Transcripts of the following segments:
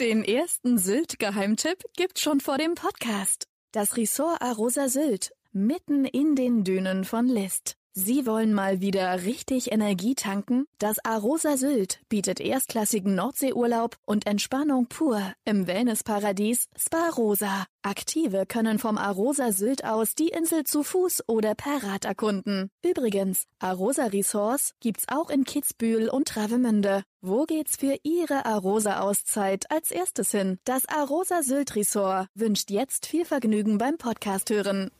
Den ersten Sylt-Geheimtipp gibt's schon vor dem Podcast. Das Ressort Arosa Sylt, mitten in den Dünen von List. Sie wollen mal wieder richtig Energie tanken? Das Arosa Sylt bietet erstklassigen Nordseeurlaub und Entspannung pur im Wellnessparadies Spa Rosa. Aktive können vom Arosa Sylt aus die Insel zu Fuß oder per Rad erkunden. Übrigens, Arosa Resorts gibt's auch in Kitzbühel und Travemünde. Wo geht's für Ihre Arosa-Auszeit als erstes hin? Das Arosa Sylt Resort wünscht jetzt viel Vergnügen beim Podcast hören.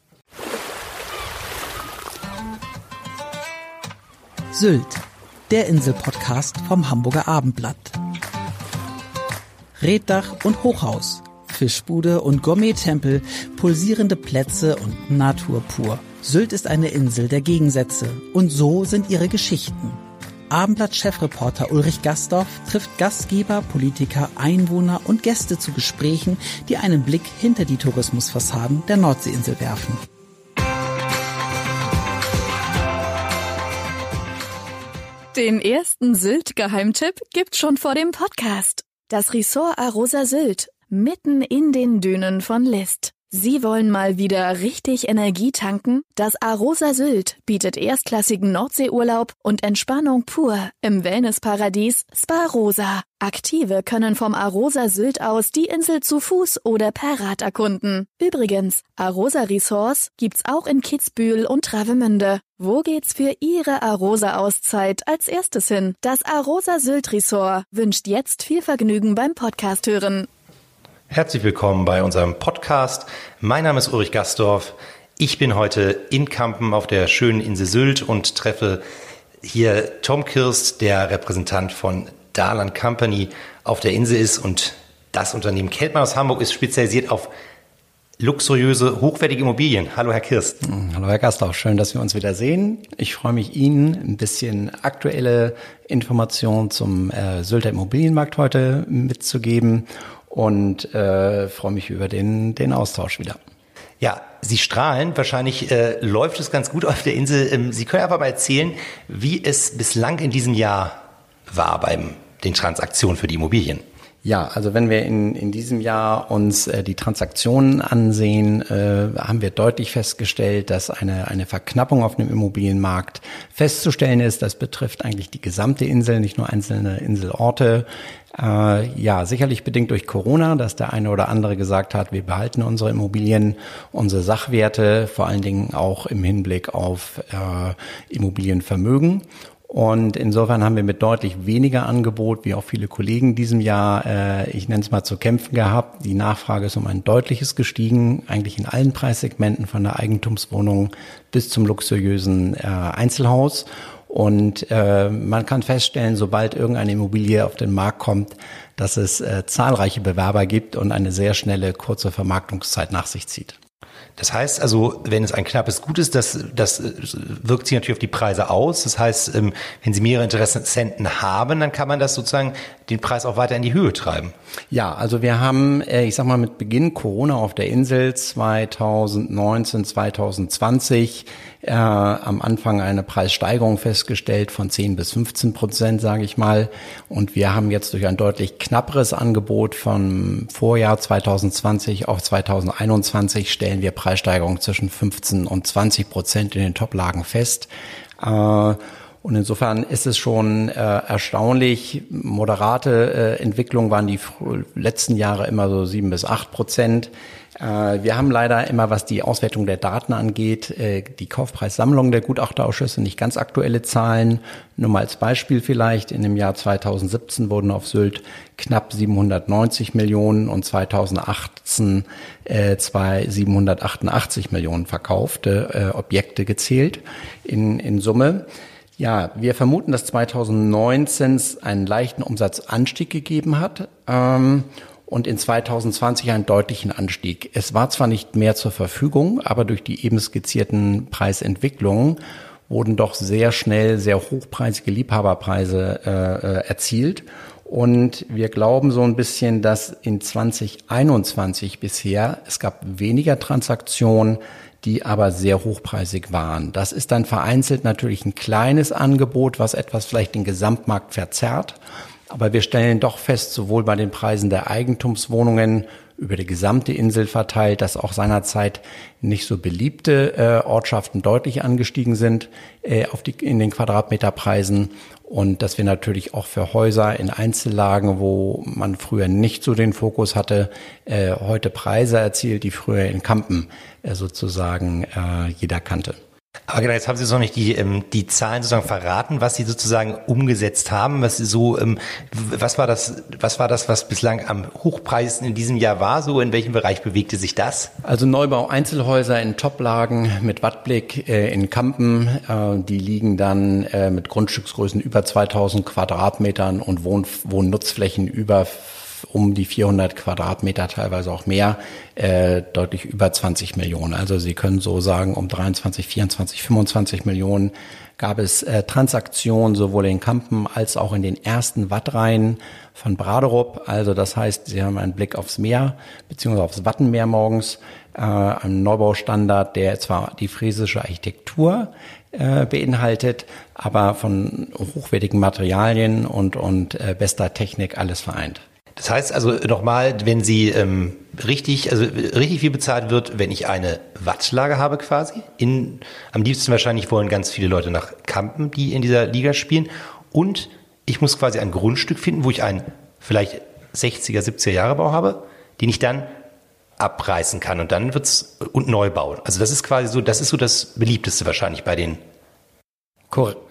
Sylt, der Inselpodcast vom Hamburger Abendblatt. Reddach und Hochhaus, Fischbude und Gourmet-Tempel, pulsierende Plätze und Natur pur. Sylt ist eine Insel der Gegensätze und so sind ihre Geschichten. Abendblatt-Chefreporter Ulrich Gastorf trifft Gastgeber, Politiker, Einwohner und Gäste zu Gesprächen, die einen Blick hinter die Tourismusfassaden der Nordseeinsel werfen. Den ersten Sylt-Geheimtipp gibt's schon vor dem Podcast. Das Ressort Arosa Sylt, mitten in den Dünen von List. Sie wollen mal wieder richtig Energie tanken? Das Arosa Sylt bietet erstklassigen Nordseeurlaub und Entspannung pur im Wellnessparadies Spa Rosa. Aktive können vom Arosa Sylt aus die Insel zu Fuß oder per Rad erkunden. Übrigens, Arosa Resorts gibt's auch in Kitzbühel und Travemünde. Wo geht's für Ihre Arosa-Auszeit als erstes hin? Das Arosa Sylt Resort wünscht jetzt viel Vergnügen beim Podcast hören. Herzlich willkommen bei unserem Podcast. Mein Name ist Ulrich Gastorf. Ich bin heute in Kampen auf der schönen Insel Sylt und treffe hier Tom Kirst, der Repräsentant von Darlan Company auf der Insel ist und das Unternehmen Keltmann aus Hamburg ist spezialisiert auf luxuriöse, hochwertige Immobilien. Hallo, Herr Kirst. Hm, hallo, Herr Gastorf. Schön, dass wir uns wieder sehen. Ich freue mich, Ihnen ein bisschen aktuelle Informationen zum äh, Sylter Immobilienmarkt heute mitzugeben und äh, freue mich über den, den Austausch wieder. Ja, Sie strahlen. Wahrscheinlich äh, läuft es ganz gut auf der Insel. Ähm, Sie können einfach mal erzählen, wie es bislang in diesem Jahr war beim den Transaktionen für die Immobilien. Ja, also wenn wir in, in diesem Jahr uns äh, die Transaktionen ansehen, äh, haben wir deutlich festgestellt, dass eine, eine Verknappung auf dem Immobilienmarkt festzustellen ist. Das betrifft eigentlich die gesamte Insel, nicht nur einzelne Inselorte. Äh, ja, sicherlich bedingt durch Corona, dass der eine oder andere gesagt hat, wir behalten unsere Immobilien, unsere Sachwerte, vor allen Dingen auch im Hinblick auf äh, Immobilienvermögen. Und insofern haben wir mit deutlich weniger Angebot, wie auch viele Kollegen diesem Jahr, äh, ich nenne es mal zu kämpfen gehabt. Die Nachfrage ist um ein deutliches gestiegen, eigentlich in allen Preissegmenten von der Eigentumswohnung bis zum luxuriösen äh, Einzelhaus. Und äh, man kann feststellen, sobald irgendeine Immobilie auf den Markt kommt, dass es äh, zahlreiche Bewerber gibt und eine sehr schnelle, kurze Vermarktungszeit nach sich zieht. Das heißt also, wenn es ein knappes Gut ist, das, das wirkt sich natürlich auf die Preise aus. Das heißt, ähm, wenn Sie mehrere Interessenten haben, dann kann man das sozusagen den Preis auch weiter in die Höhe treiben. Ja, also wir haben, äh, ich sag mal, mit Beginn Corona auf der Insel 2019, 2020 äh, am Anfang eine Preissteigerung festgestellt von 10 bis 15 Prozent, sage ich mal. Und wir haben jetzt durch ein deutlich knapperes Angebot vom Vorjahr 2020 auf 2021 stellen wir Preissteigerungen zwischen 15 und 20 Prozent in den Toplagen fest. Äh, und insofern ist es schon äh, erstaunlich. Moderate äh, Entwicklungen waren die letzten Jahre immer so sieben bis acht Prozent. Äh, wir haben leider immer, was die Auswertung der Daten angeht, äh, die Kaufpreissammlung der Gutachterausschüsse nicht ganz aktuelle Zahlen. Nur mal als Beispiel vielleicht, in dem Jahr 2017 wurden auf Sylt knapp 790 Millionen und 2018 äh, zwei 788 Millionen verkaufte äh, Objekte gezählt in, in Summe. Ja, wir vermuten, dass 2019 einen leichten Umsatzanstieg gegeben hat ähm, und in 2020 einen deutlichen Anstieg. Es war zwar nicht mehr zur Verfügung, aber durch die eben skizzierten Preisentwicklungen wurden doch sehr schnell sehr hochpreisige Liebhaberpreise äh, äh erzielt. Und wir glauben so ein bisschen, dass in 2021 bisher es gab weniger Transaktionen, die aber sehr hochpreisig waren. Das ist dann vereinzelt natürlich ein kleines Angebot, was etwas vielleicht den Gesamtmarkt verzerrt. Aber wir stellen doch fest, sowohl bei den Preisen der Eigentumswohnungen über die gesamte Insel verteilt, dass auch seinerzeit nicht so beliebte äh, Ortschaften deutlich angestiegen sind äh, auf die, in den Quadratmeterpreisen und dass wir natürlich auch für Häuser in Einzellagen, wo man früher nicht so den Fokus hatte, äh, heute Preise erzielt, die früher in Kampen äh, sozusagen äh, jeder kannte. Aber genau, jetzt haben Sie so nicht die, ähm, die Zahlen sozusagen verraten, was Sie sozusagen umgesetzt haben. Was Sie so, ähm, was war das, was war das, was bislang am Hochpreis in diesem Jahr war? So in welchem Bereich bewegte sich das? Also Neubau Einzelhäuser in Toplagen mit Wattblick äh, in Kampen, äh, die liegen dann äh, mit Grundstücksgrößen über 2000 Quadratmetern und Wohn Wohnnutzflächen über um die 400 Quadratmeter, teilweise auch mehr, äh, deutlich über 20 Millionen. Also Sie können so sagen, um 23, 24, 25 Millionen gab es äh, Transaktionen sowohl in Kampen als auch in den ersten Wattreihen von Braderup. Also das heißt, Sie haben einen Blick aufs Meer beziehungsweise aufs Wattenmeer morgens, äh, ein Neubaustandard, der zwar die friesische Architektur äh, beinhaltet, aber von hochwertigen Materialien und, und äh, bester Technik alles vereint. Das heißt also nochmal, wenn Sie ähm, richtig, also richtig viel bezahlt wird, wenn ich eine Wattlage habe quasi. In, am liebsten wahrscheinlich wollen ganz viele Leute nach Kampen, die in dieser Liga spielen. Und ich muss quasi ein Grundstück finden, wo ich einen vielleicht 60er, 70er Jahre Bau habe, den ich dann abreißen kann und dann wird's und neu bauen. Also das ist quasi so, das ist so das beliebteste wahrscheinlich bei den Korrekt.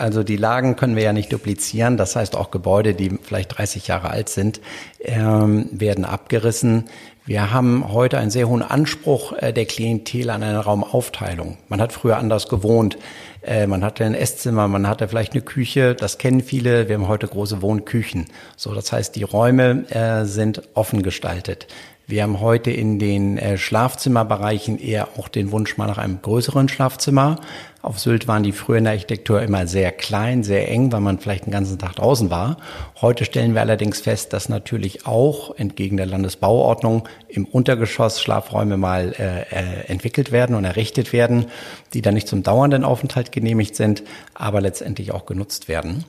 Also die Lagen können wir ja nicht duplizieren. Das heißt, auch Gebäude, die vielleicht 30 Jahre alt sind, ähm, werden abgerissen. Wir haben heute einen sehr hohen Anspruch äh, der Klientel an eine Raumaufteilung. Man hat früher anders gewohnt. Äh, man hatte ein Esszimmer, man hatte vielleicht eine Küche. Das kennen viele. Wir haben heute große Wohnküchen. So, das heißt, die Räume äh, sind offen gestaltet. Wir haben heute in den äh, Schlafzimmerbereichen eher auch den Wunsch mal nach einem größeren Schlafzimmer. Auf Sylt waren die früher Architektur immer sehr klein, sehr eng, weil man vielleicht den ganzen Tag draußen war. Heute stellen wir allerdings fest, dass natürlich auch entgegen der Landesbauordnung im Untergeschoss Schlafräume mal äh, äh, entwickelt werden und errichtet werden, die dann nicht zum dauernden Aufenthalt genehmigt sind, aber letztendlich auch genutzt werden.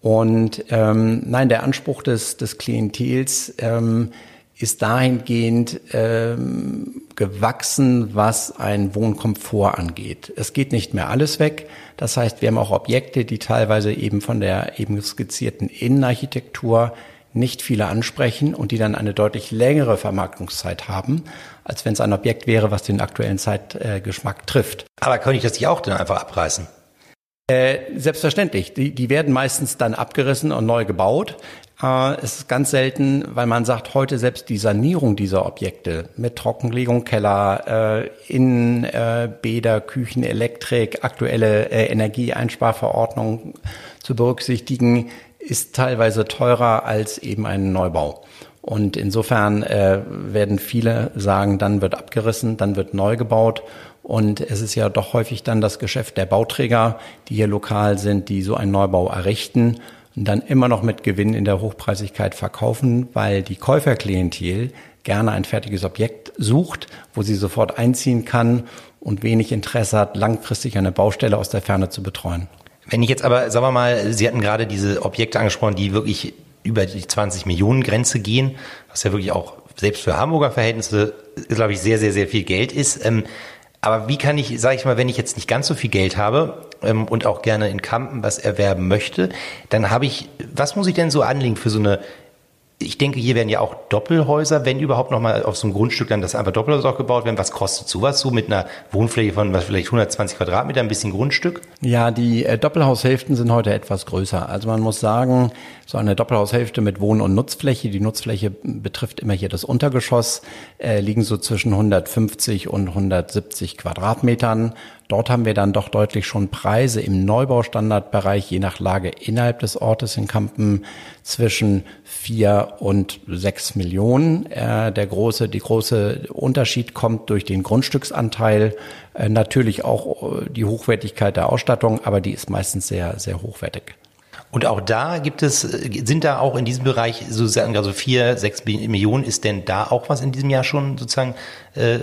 Und ähm, nein, der Anspruch des, des Klientels ähm, ist dahingehend ähm, gewachsen, was ein Wohnkomfort angeht. Es geht nicht mehr alles weg. Das heißt, wir haben auch Objekte, die teilweise eben von der eben skizzierten Innenarchitektur nicht viele ansprechen und die dann eine deutlich längere Vermarktungszeit haben, als wenn es ein Objekt wäre, was den aktuellen Zeitgeschmack äh, trifft. Aber könnte ich das nicht auch dann einfach abreißen? Äh, selbstverständlich. Die, die werden meistens dann abgerissen und neu gebaut. Äh, es ist ganz selten, weil man sagt, heute selbst die Sanierung dieser Objekte mit Trockenlegung, Keller, äh, Innenbäder, äh, Küchen, Elektrik, aktuelle äh, Energieeinsparverordnung zu berücksichtigen, ist teilweise teurer als eben ein Neubau. Und insofern äh, werden viele sagen, dann wird abgerissen, dann wird neu gebaut. Und es ist ja doch häufig dann das Geschäft der Bauträger, die hier lokal sind, die so einen Neubau errichten und dann immer noch mit Gewinn in der Hochpreisigkeit verkaufen, weil die Käuferklientel gerne ein fertiges Objekt sucht, wo sie sofort einziehen kann und wenig Interesse hat, langfristig eine Baustelle aus der Ferne zu betreuen. Wenn ich jetzt aber, sagen wir mal, Sie hatten gerade diese Objekte angesprochen, die wirklich über die 20 Millionen Grenze gehen, was ja wirklich auch selbst für Hamburger Verhältnisse, glaube ich, sehr, sehr, sehr viel Geld ist. Ähm, aber wie kann ich, sage ich mal, wenn ich jetzt nicht ganz so viel Geld habe ähm, und auch gerne in Kampen was erwerben möchte, dann habe ich, was muss ich denn so anlegen für so eine ich denke, hier werden ja auch Doppelhäuser, wenn überhaupt noch mal auf so einem Grundstück dann das einfach Doppelhäuser auch gebaut werden. Was kostet sowas so mit einer Wohnfläche von was vielleicht 120 Quadratmeter, ein bisschen Grundstück? Ja, die äh, Doppelhaushälften sind heute etwas größer. Also man muss sagen, so eine Doppelhaushälfte mit Wohn- und Nutzfläche, die Nutzfläche betrifft immer hier das Untergeschoss, äh, liegen so zwischen 150 und 170 Quadratmetern. Dort haben wir dann doch deutlich schon Preise im Neubaustandardbereich, je nach Lage innerhalb des Ortes in Kampen, zwischen vier und sechs Millionen. Äh, der große, die große Unterschied kommt durch den Grundstücksanteil, äh, natürlich auch äh, die Hochwertigkeit der Ausstattung, aber die ist meistens sehr, sehr hochwertig. Und auch da gibt es, sind da auch in diesem Bereich sozusagen, also vier, sechs Millionen, ist denn da auch was in diesem Jahr schon sozusagen äh,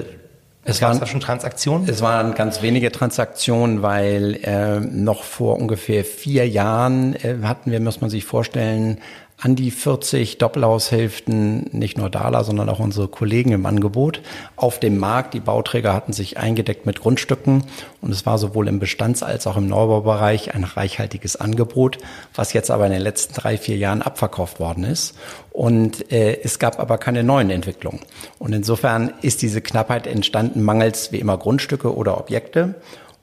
es waren da schon Transaktionen? Es waren ganz wenige Transaktionen, weil äh, noch vor ungefähr vier Jahren äh, hatten wir, muss man sich vorstellen, an die 40 Doppelhaushälften, nicht nur Dala, sondern auch unsere Kollegen im Angebot auf dem Markt. Die Bauträger hatten sich eingedeckt mit Grundstücken und es war sowohl im Bestands- als auch im Neubaubereich ein reichhaltiges Angebot, was jetzt aber in den letzten drei, vier Jahren abverkauft worden ist. Und äh, es gab aber keine neuen Entwicklungen. Und insofern ist diese Knappheit entstanden mangels wie immer Grundstücke oder Objekte.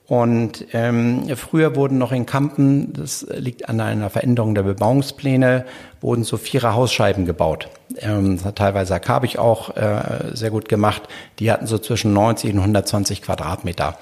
Und ähm, früher wurden noch in Kampen, das liegt an einer Veränderung der Bebauungspläne, wurden so vierer Hausscheiben gebaut. Ähm, teilweise habe ich auch äh, sehr gut gemacht. Die hatten so zwischen 90 und 120 Quadratmeter.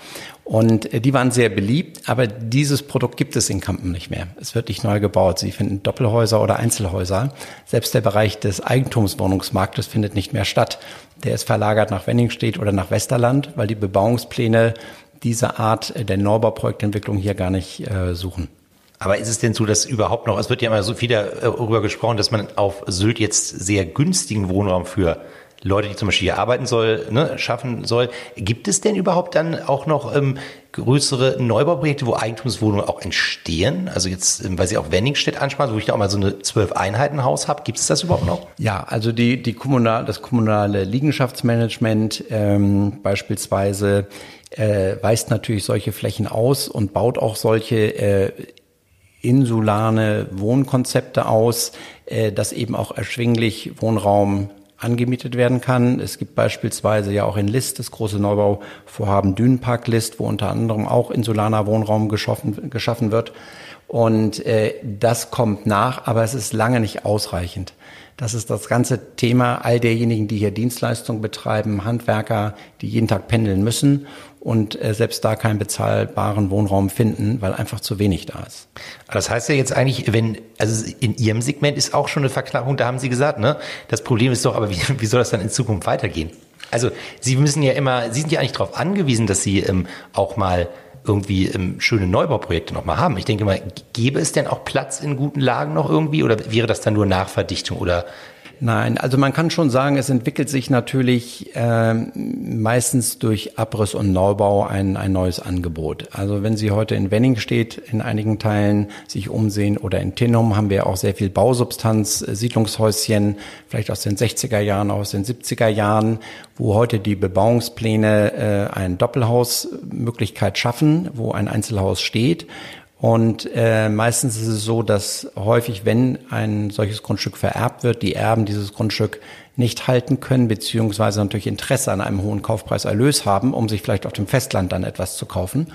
Und äh, die waren sehr beliebt, aber dieses Produkt gibt es in Kampen nicht mehr. Es wird nicht neu gebaut. Sie finden Doppelhäuser oder Einzelhäuser. Selbst der Bereich des Eigentumswohnungsmarktes findet nicht mehr statt. Der ist verlagert nach Wenningstedt oder nach Westerland, weil die Bebauungspläne diese Art der Neubauprojektentwicklung hier gar nicht äh, suchen. Aber ist es denn so, dass überhaupt noch, es wird ja immer so viel darüber gesprochen, dass man auf Sylt jetzt sehr günstigen Wohnraum für Leute, die zum Beispiel hier arbeiten soll, ne, schaffen soll. Gibt es denn überhaupt dann auch noch ähm, größere Neubauprojekte, wo Eigentumswohnungen auch entstehen? Also jetzt, ähm, weil Sie auch Wenningstedt ansprechen, wo ich da auch mal so eine zwölf Einheiten Haus habe, gibt es das überhaupt noch? Ja, also die, die kommunal, das kommunale Liegenschaftsmanagement ähm, beispielsweise äh, weist natürlich solche Flächen aus und baut auch solche äh, insulane Wohnkonzepte aus, äh, dass eben auch erschwinglich Wohnraum angemietet werden kann. Es gibt beispielsweise ja auch in List das große Neubauvorhaben Dünenpark List, wo unter anderem auch insulaner Wohnraum geschaffen, geschaffen wird. Und äh, das kommt nach, aber es ist lange nicht ausreichend. Das ist das ganze Thema all derjenigen, die hier Dienstleistungen betreiben, Handwerker, die jeden Tag pendeln müssen und äh, selbst da keinen bezahlbaren Wohnraum finden, weil einfach zu wenig da ist. Das heißt ja jetzt eigentlich, wenn, also in Ihrem Segment ist auch schon eine Verknappung, da haben Sie gesagt, ne? Das Problem ist doch, aber wie, wie soll das dann in Zukunft weitergehen? Also Sie müssen ja immer, Sie sind ja eigentlich darauf angewiesen, dass Sie ähm, auch mal irgendwie ähm, schöne Neubauprojekte noch mal haben. Ich denke mal, gäbe es denn auch Platz in guten Lagen noch irgendwie oder wäre das dann nur Nachverdichtung oder Nein, also man kann schon sagen, es entwickelt sich natürlich äh, meistens durch Abriss und Neubau ein, ein neues Angebot. Also wenn Sie heute in Wenning steht, in einigen Teilen sich umsehen oder in Tinnum haben wir auch sehr viel Bausubstanz, äh, Siedlungshäuschen, vielleicht aus den 60er Jahren, aus den 70er Jahren, wo heute die Bebauungspläne äh, ein Doppelhausmöglichkeit schaffen, wo ein Einzelhaus steht und äh, meistens ist es so, dass häufig, wenn ein solches Grundstück vererbt wird, die Erben dieses Grundstück nicht halten können, beziehungsweise natürlich Interesse an einem hohen Kaufpreiserlös haben, um sich vielleicht auf dem Festland dann etwas zu kaufen.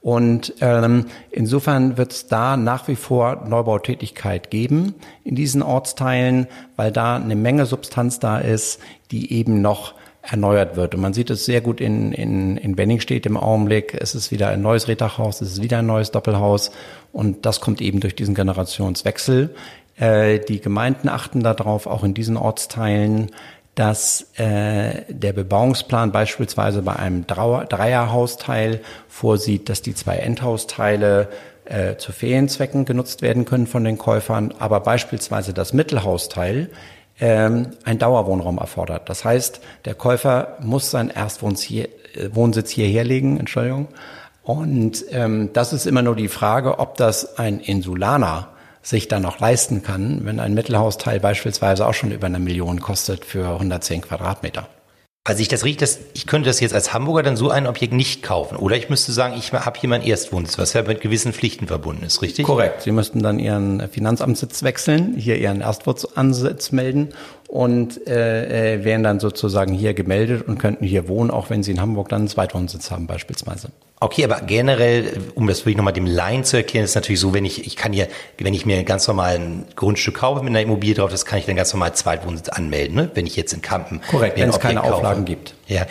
Und ähm, insofern wird es da nach wie vor Neubautätigkeit geben in diesen Ortsteilen, weil da eine Menge Substanz da ist, die eben noch erneuert wird. Und man sieht es sehr gut in, in, in Benningstedt im Augenblick. Es ist wieder ein neues Reddachhaus, es ist wieder ein neues Doppelhaus. Und das kommt eben durch diesen Generationswechsel. Äh, die Gemeinden achten darauf, auch in diesen Ortsteilen, dass äh, der Bebauungsplan beispielsweise bei einem Dreierhausteil vorsieht, dass die zwei Endhausteile äh, zu Ferienzwecken genutzt werden können von den Käufern, aber beispielsweise das Mittelhausteil ähm, ein Dauerwohnraum erfordert. Das heißt, der Käufer muss seinen Erstwohnsitz äh, hierher legen, Entschuldigung. Und ähm, das ist immer nur die Frage, ob das ein Insulaner sich dann noch leisten kann, wenn ein Mittelhausteil beispielsweise auch schon über eine Million kostet für 110 Quadratmeter. Also ich das riecht, das, ich könnte das jetzt als Hamburger dann so ein Objekt nicht kaufen. Oder ich müsste sagen, ich habe hier mein Erstwohnsitz, was ja mit gewissen Pflichten verbunden ist, richtig? Korrekt. Sie müssten dann Ihren Finanzamtssitz wechseln, hier Ihren Erstwohnsitz melden und äh, äh, wären dann sozusagen hier gemeldet und könnten hier wohnen, auch wenn Sie in Hamburg dann einen Zweitwohnsitz haben beispielsweise. Okay, aber generell, um das wirklich nochmal dem Laien zu erklären, ist natürlich so, wenn ich, ich kann hier, wenn ich mir ganz normal ein Grundstück kaufe mit einer Immobilie drauf, das kann ich dann ganz normal Zweitwohnsitz anmelden, ne? wenn ich jetzt in Kampen. Korrekt, wenn es keine kaufe. Auflagen gibt. Ja.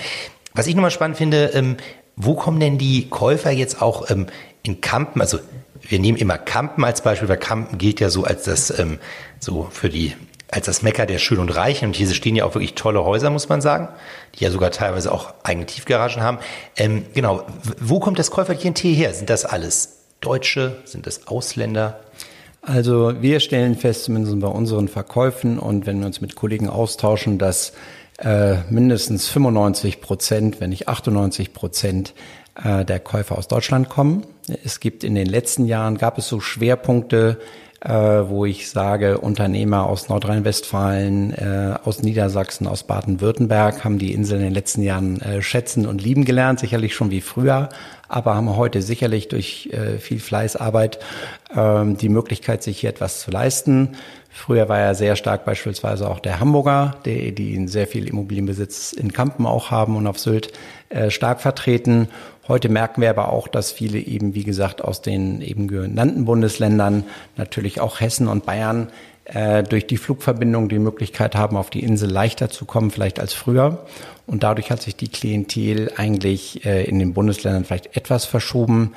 Was ich nochmal spannend finde, ähm, wo kommen denn die Käufer jetzt auch ähm, in Kampen, also wir nehmen immer Kampen als Beispiel, weil Kampen gilt ja so als das, ähm, so für die als das Mecker der Schön und Reichen. Und hier stehen ja auch wirklich tolle Häuser, muss man sagen, die ja sogar teilweise auch eigene Tiefgaragen haben. Ähm, genau, wo kommt das Käuferklientel her? Sind das alles Deutsche? Sind das Ausländer? Also wir stellen fest, zumindest bei unseren Verkäufen und wenn wir uns mit Kollegen austauschen, dass äh, mindestens 95 Prozent, wenn nicht 98 Prozent äh, der Käufer aus Deutschland kommen. Es gibt in den letzten Jahren, gab es so Schwerpunkte, wo ich sage, Unternehmer aus Nordrhein-Westfalen, äh, aus Niedersachsen, aus Baden-Württemberg haben die Insel in den letzten Jahren äh, schätzen und lieben gelernt, sicherlich schon wie früher, aber haben heute sicherlich durch äh, viel Fleißarbeit ähm, die Möglichkeit, sich hier etwas zu leisten. Früher war er sehr stark beispielsweise auch der Hamburger, die, die sehr viel Immobilienbesitz in Kampen auch haben und auf Sylt äh, stark vertreten. Heute merken wir aber auch, dass viele eben, wie gesagt, aus den eben genannten Bundesländern, natürlich auch Hessen und Bayern, äh, durch die Flugverbindung die Möglichkeit haben, auf die Insel leichter zu kommen, vielleicht als früher. Und dadurch hat sich die Klientel eigentlich äh, in den Bundesländern vielleicht etwas verschoben.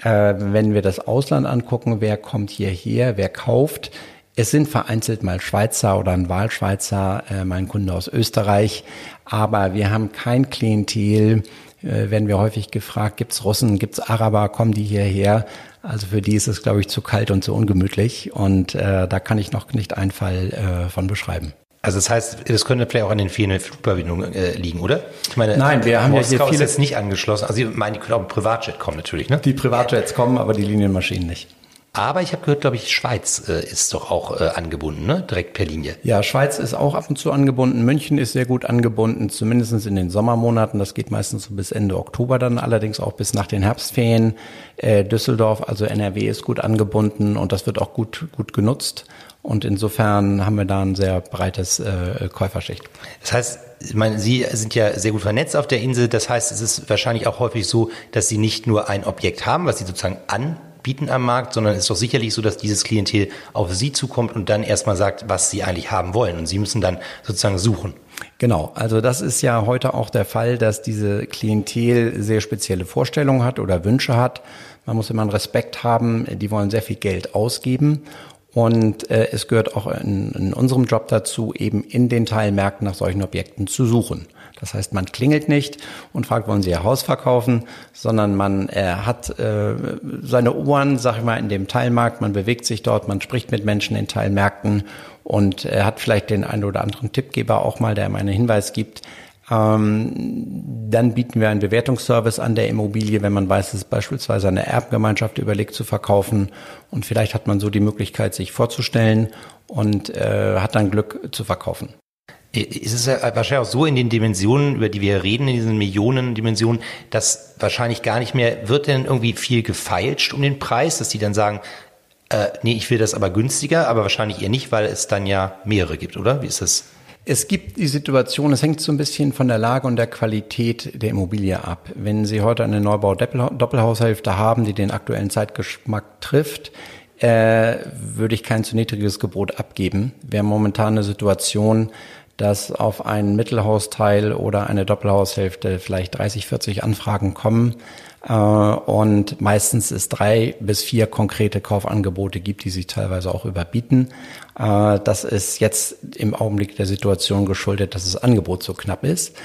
Wenn wir das Ausland angucken, wer kommt hierher, wer kauft, es sind vereinzelt mal Schweizer oder ein Wahlschweizer, äh, mein Kunde aus Österreich, aber wir haben kein Klientel, äh, werden wir häufig gefragt, gibt's Russen, gibt's Araber, kommen die hierher? Also für die ist es, glaube ich, zu kalt und zu ungemütlich und äh, da kann ich noch nicht einen Fall äh, von beschreiben. Also das heißt, das könnte vielleicht auch an den fehlenden Flugverbindungen äh, liegen, oder? Ich meine, Nein, wir haben ja hier viele ist jetzt nicht angeschlossen. Also ich meine, die können auch im Privatjet kommen natürlich, ne? Die Privatjets kommen, aber die Linienmaschinen nicht. Aber ich habe gehört, glaube ich, Schweiz äh, ist doch auch äh, angebunden, ne? direkt per Linie. Ja, Schweiz ist auch ab und zu angebunden. München ist sehr gut angebunden, zumindest in den Sommermonaten. Das geht meistens so bis Ende Oktober dann, allerdings auch bis nach den Herbstferien. Äh, Düsseldorf, also NRW, ist gut angebunden und das wird auch gut, gut genutzt. Und insofern haben wir da ein sehr breites äh, Käuferschicht. Das heißt, ich meine, Sie sind ja sehr gut vernetzt auf der Insel. Das heißt, es ist wahrscheinlich auch häufig so, dass Sie nicht nur ein Objekt haben, was Sie sozusagen an bieten am Markt, sondern es ist doch sicherlich so, dass dieses Klientel auf Sie zukommt und dann erstmal sagt, was Sie eigentlich haben wollen. Und Sie müssen dann sozusagen suchen. Genau, also das ist ja heute auch der Fall, dass diese Klientel sehr spezielle Vorstellungen hat oder Wünsche hat. Man muss immer einen Respekt haben, die wollen sehr viel Geld ausgeben und äh, es gehört auch in, in unserem Job dazu, eben in den Teilmärkten nach solchen Objekten zu suchen. Das heißt, man klingelt nicht und fragt, wollen Sie Ihr Haus verkaufen, sondern man äh, hat äh, seine Ohren, sag ich mal, in dem Teilmarkt, man bewegt sich dort, man spricht mit Menschen in Teilmärkten und er hat vielleicht den einen oder anderen Tippgeber auch mal, der ihm einen Hinweis gibt. Ähm, dann bieten wir einen Bewertungsservice an der Immobilie, wenn man weiß, ist beispielsweise eine Erbengemeinschaft überlegt zu verkaufen und vielleicht hat man so die Möglichkeit, sich vorzustellen und äh, hat dann Glück zu verkaufen. Ist es ja wahrscheinlich auch so in den Dimensionen, über die wir reden, in diesen Millionendimensionen, dass wahrscheinlich gar nicht mehr, wird denn irgendwie viel gefeilscht um den Preis, dass die dann sagen, äh, nee, ich will das aber günstiger, aber wahrscheinlich eher nicht, weil es dann ja mehrere gibt, oder? Wie ist das? Es gibt die Situation, es hängt so ein bisschen von der Lage und der Qualität der Immobilie ab. Wenn Sie heute eine Neubau-Doppelhaushälfte haben, die den aktuellen Zeitgeschmack trifft, äh, würde ich kein zu niedriges Gebot abgeben. Wir haben momentan eine Situation, dass auf einen Mittelhausteil oder eine Doppelhaushälfte vielleicht 30, 40 Anfragen kommen äh, und meistens es drei bis vier konkrete Kaufangebote gibt, die sich teilweise auch überbieten. Äh, das ist jetzt im Augenblick der Situation geschuldet, dass das Angebot so knapp ist.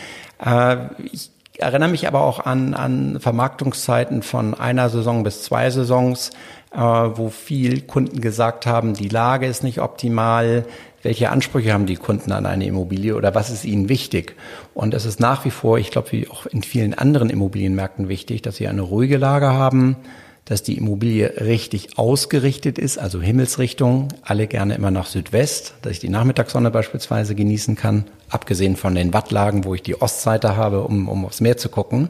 Äh, ich erinnere mich aber auch an, an Vermarktungszeiten von einer Saison bis zwei Saisons, wo viel Kunden gesagt haben, die Lage ist nicht optimal, welche Ansprüche haben die Kunden an eine Immobilie oder was ist ihnen wichtig? Und es ist nach wie vor, ich glaube, wie auch in vielen anderen Immobilienmärkten wichtig, dass sie eine ruhige Lage haben, dass die Immobilie richtig ausgerichtet ist, also Himmelsrichtung, alle gerne immer nach Südwest, dass ich die Nachmittagssonne beispielsweise genießen kann, abgesehen von den Wattlagen, wo ich die Ostseite habe, um, um aufs Meer zu gucken.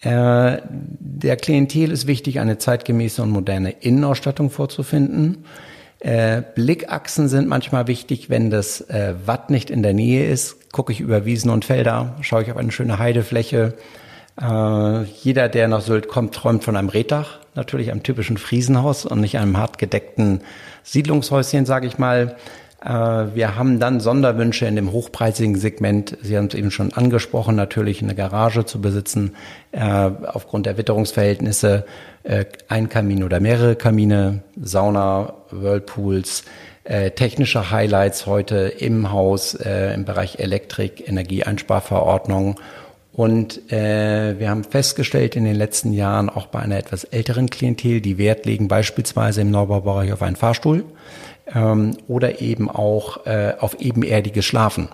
Äh, der Klientel ist wichtig, eine zeitgemäße und moderne Innenausstattung vorzufinden. Äh, Blickachsen sind manchmal wichtig, wenn das äh, Watt nicht in der Nähe ist, gucke ich über Wiesen und Felder, schaue ich auf eine schöne Heidefläche. Äh, jeder, der nach Sylt kommt, träumt von einem Reddach, natürlich einem typischen Friesenhaus und nicht einem hart gedeckten Siedlungshäuschen, sage ich mal. Äh, wir haben dann Sonderwünsche in dem hochpreisigen Segment. Sie haben es eben schon angesprochen, natürlich eine Garage zu besitzen, äh, aufgrund der Witterungsverhältnisse, äh, ein Kamin oder mehrere Kamine, Sauna, Whirlpools, technische Highlights heute im Haus im Bereich Elektrik, Energieeinsparverordnung. Und wir haben festgestellt in den letzten Jahren auch bei einer etwas älteren Klientel, die Wert legen beispielsweise im Neubaubereich auf einen Fahrstuhl ähm, oder eben auch äh, auf ebenerdiges Schlafen.